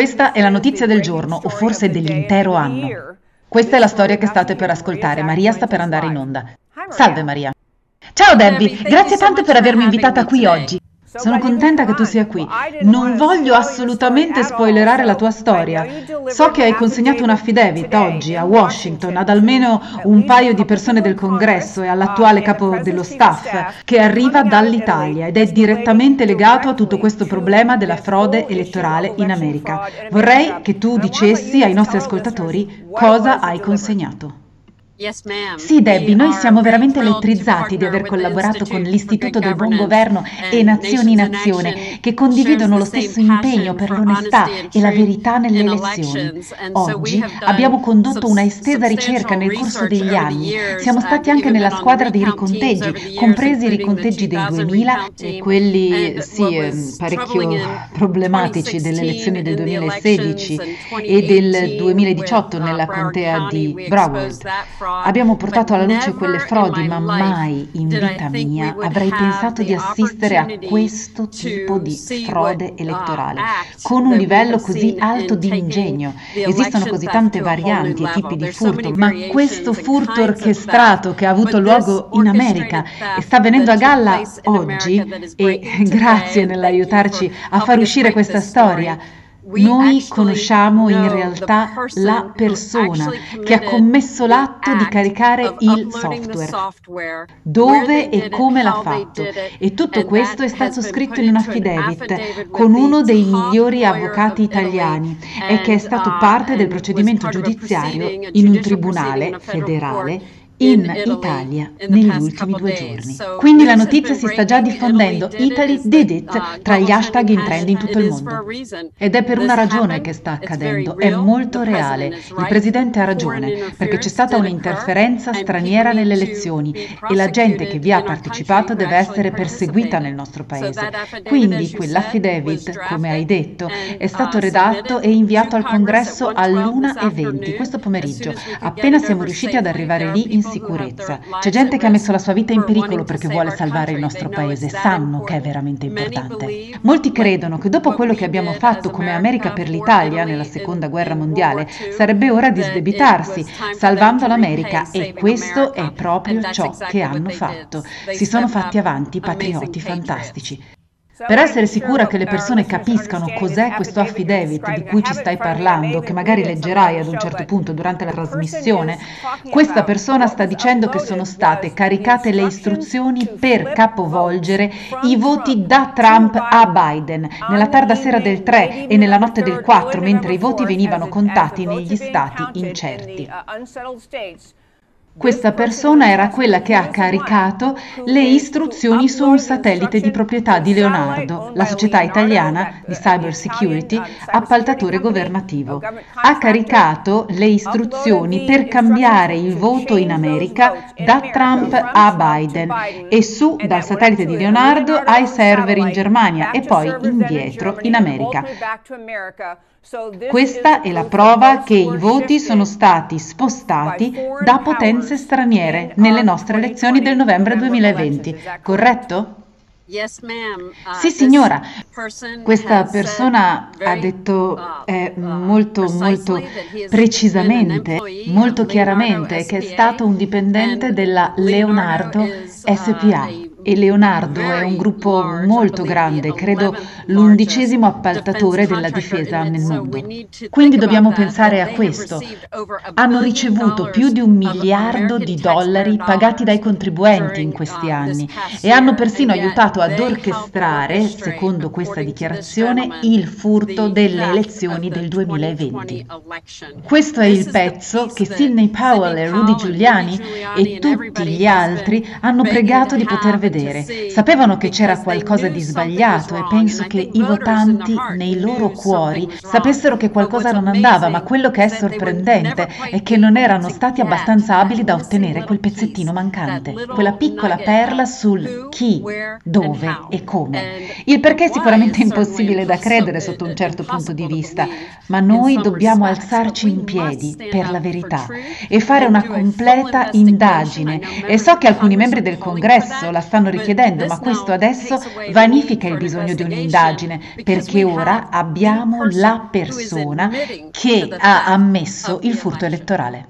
Questa è la notizia del giorno, o forse dell'intero anno. Questa è la storia che state per ascoltare. Maria sta per andare in onda. Salve Maria. Ciao Debbie, grazie tante per avermi invitata qui oggi. Sono contenta che tu sia qui. Non voglio assolutamente spoilerare la tua storia. So che hai consegnato un affidavit oggi a Washington ad almeno un paio di persone del congresso e all'attuale capo dello staff che arriva dall'Italia ed è direttamente legato a tutto questo problema della frode elettorale in America. Vorrei che tu dicessi ai nostri ascoltatori cosa hai consegnato. Sì, Debbie, noi siamo veramente elettrizzati di aver collaborato con l'Istituto del Buon Governo e Nazioni in Azione, che condividono lo stesso impegno per l'onestà e la verità nelle elezioni. Oggi abbiamo condotto una estesa ricerca nel corso degli anni. Siamo stati anche nella squadra dei riconteggi, compresi i riconteggi del 2000 e quelli, sì, ehm, parecchio problematici delle elezioni del 2016 e del 2018 nella contea di Broward. Abbiamo portato alla luce quelle frodi, ma mai in vita mia avrei pensato di assistere a questo tipo di frode elettorale, con un livello così alto di ingegno. Esistono così tante varianti e tipi di furto, ma questo furto orchestrato che ha avuto luogo in America e sta venendo a galla oggi, e grazie nell'aiutarci a far uscire questa storia, noi conosciamo in realtà la persona che ha commesso l'atto di caricare il software, dove e come l'ha fatto. E tutto questo è stato scritto in un affidavit con uno dei migliori avvocati italiani e che è stato parte del procedimento giudiziario in un tribunale federale in Italia negli ultimi due giorni. Quindi la notizia si sta già diffondendo. Italy did it uh, tra gli hashtag in trend in tutto il mondo. Ed è per una ragione che sta accadendo. È molto reale. Il Presidente ha ragione, perché c'è stata un'interferenza straniera nelle elezioni e la gente che vi ha partecipato deve essere perseguita nel nostro paese. Quindi quell'affidavit, come hai detto, è stato uh, redatto e inviato al Congresso all'1.20 questo pomeriggio, appena siamo riusciti ad arrivare lì in sicurezza. C'è gente che ha messo la sua vita in pericolo perché vuole salvare il nostro paese, sanno che è veramente importante. Molti credono che dopo quello che abbiamo fatto come America per l'Italia nella seconda guerra mondiale, sarebbe ora di sdebitarsi, salvando l'America e questo è proprio ciò che hanno fatto. Si sono fatti avanti patrioti fantastici. Per essere sicura che le persone capiscano cos'è questo affidavit di cui ci stai parlando, che magari leggerai ad un certo punto durante la trasmissione, questa persona sta dicendo che sono state caricate le istruzioni per capovolgere i voti da Trump a Biden nella tarda sera del 3 e nella notte del 4, mentre i voti venivano contati negli stati incerti. Questa persona era quella che ha caricato le istruzioni su un satellite di proprietà di Leonardo, la società italiana di cyber security, appaltatore governativo. Ha caricato le istruzioni per cambiare il voto in America da Trump a Biden e su dal satellite di Leonardo ai server in Germania e poi indietro in America. Questa è la prova che i voti sono stati spostati da potenze straniere nelle nostre elezioni del novembre 2020, corretto? Uh, sì, signora. Questa persona ha detto uh, eh, molto, molto precisamente, molto chiaramente che è stato un dipendente della Leonardo SPA e Leonardo è un gruppo molto grande, credo l'undicesimo appaltatore della difesa nel mondo. Quindi dobbiamo pensare a questo. Hanno ricevuto più di un miliardo di dollari pagati dai contribuenti in questi anni e hanno persino aiutato ad orchestrare, secondo questa dichiarazione, il furto delle elezioni del 2020. Questo è il pezzo che Sidney Powell e Rudy Giuliani e tutti gli altri hanno pregato di poter vedere vedere. Sapevano che c'era qualcosa di sbagliato e penso che i votanti nei loro cuori sapessero che qualcosa non andava, ma quello che è sorprendente è che non erano stati abbastanza abili da ottenere quel pezzettino mancante, quella piccola perla sul chi, dove e come. Il perché è sicuramente impossibile da credere sotto un certo punto di vista, ma noi dobbiamo alzarci in piedi per la verità e fare una completa indagine. E so che alcuni membri del congresso la stanno stanno richiedendo, ma questo adesso vanifica il bisogno di un'indagine, perché ora abbiamo la persona che ha ammesso il furto elettorale.